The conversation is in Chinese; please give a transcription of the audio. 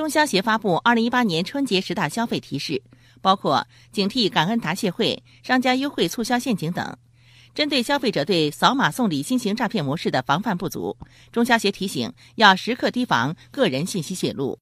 中消协发布二零一八年春节十大消费提示包括警惕感恩答谢会商家优惠促销陷阱等。针对消费者对扫码送礼新型诈骗模式的防范不足中消协提醒要时刻提防个人信息泄露。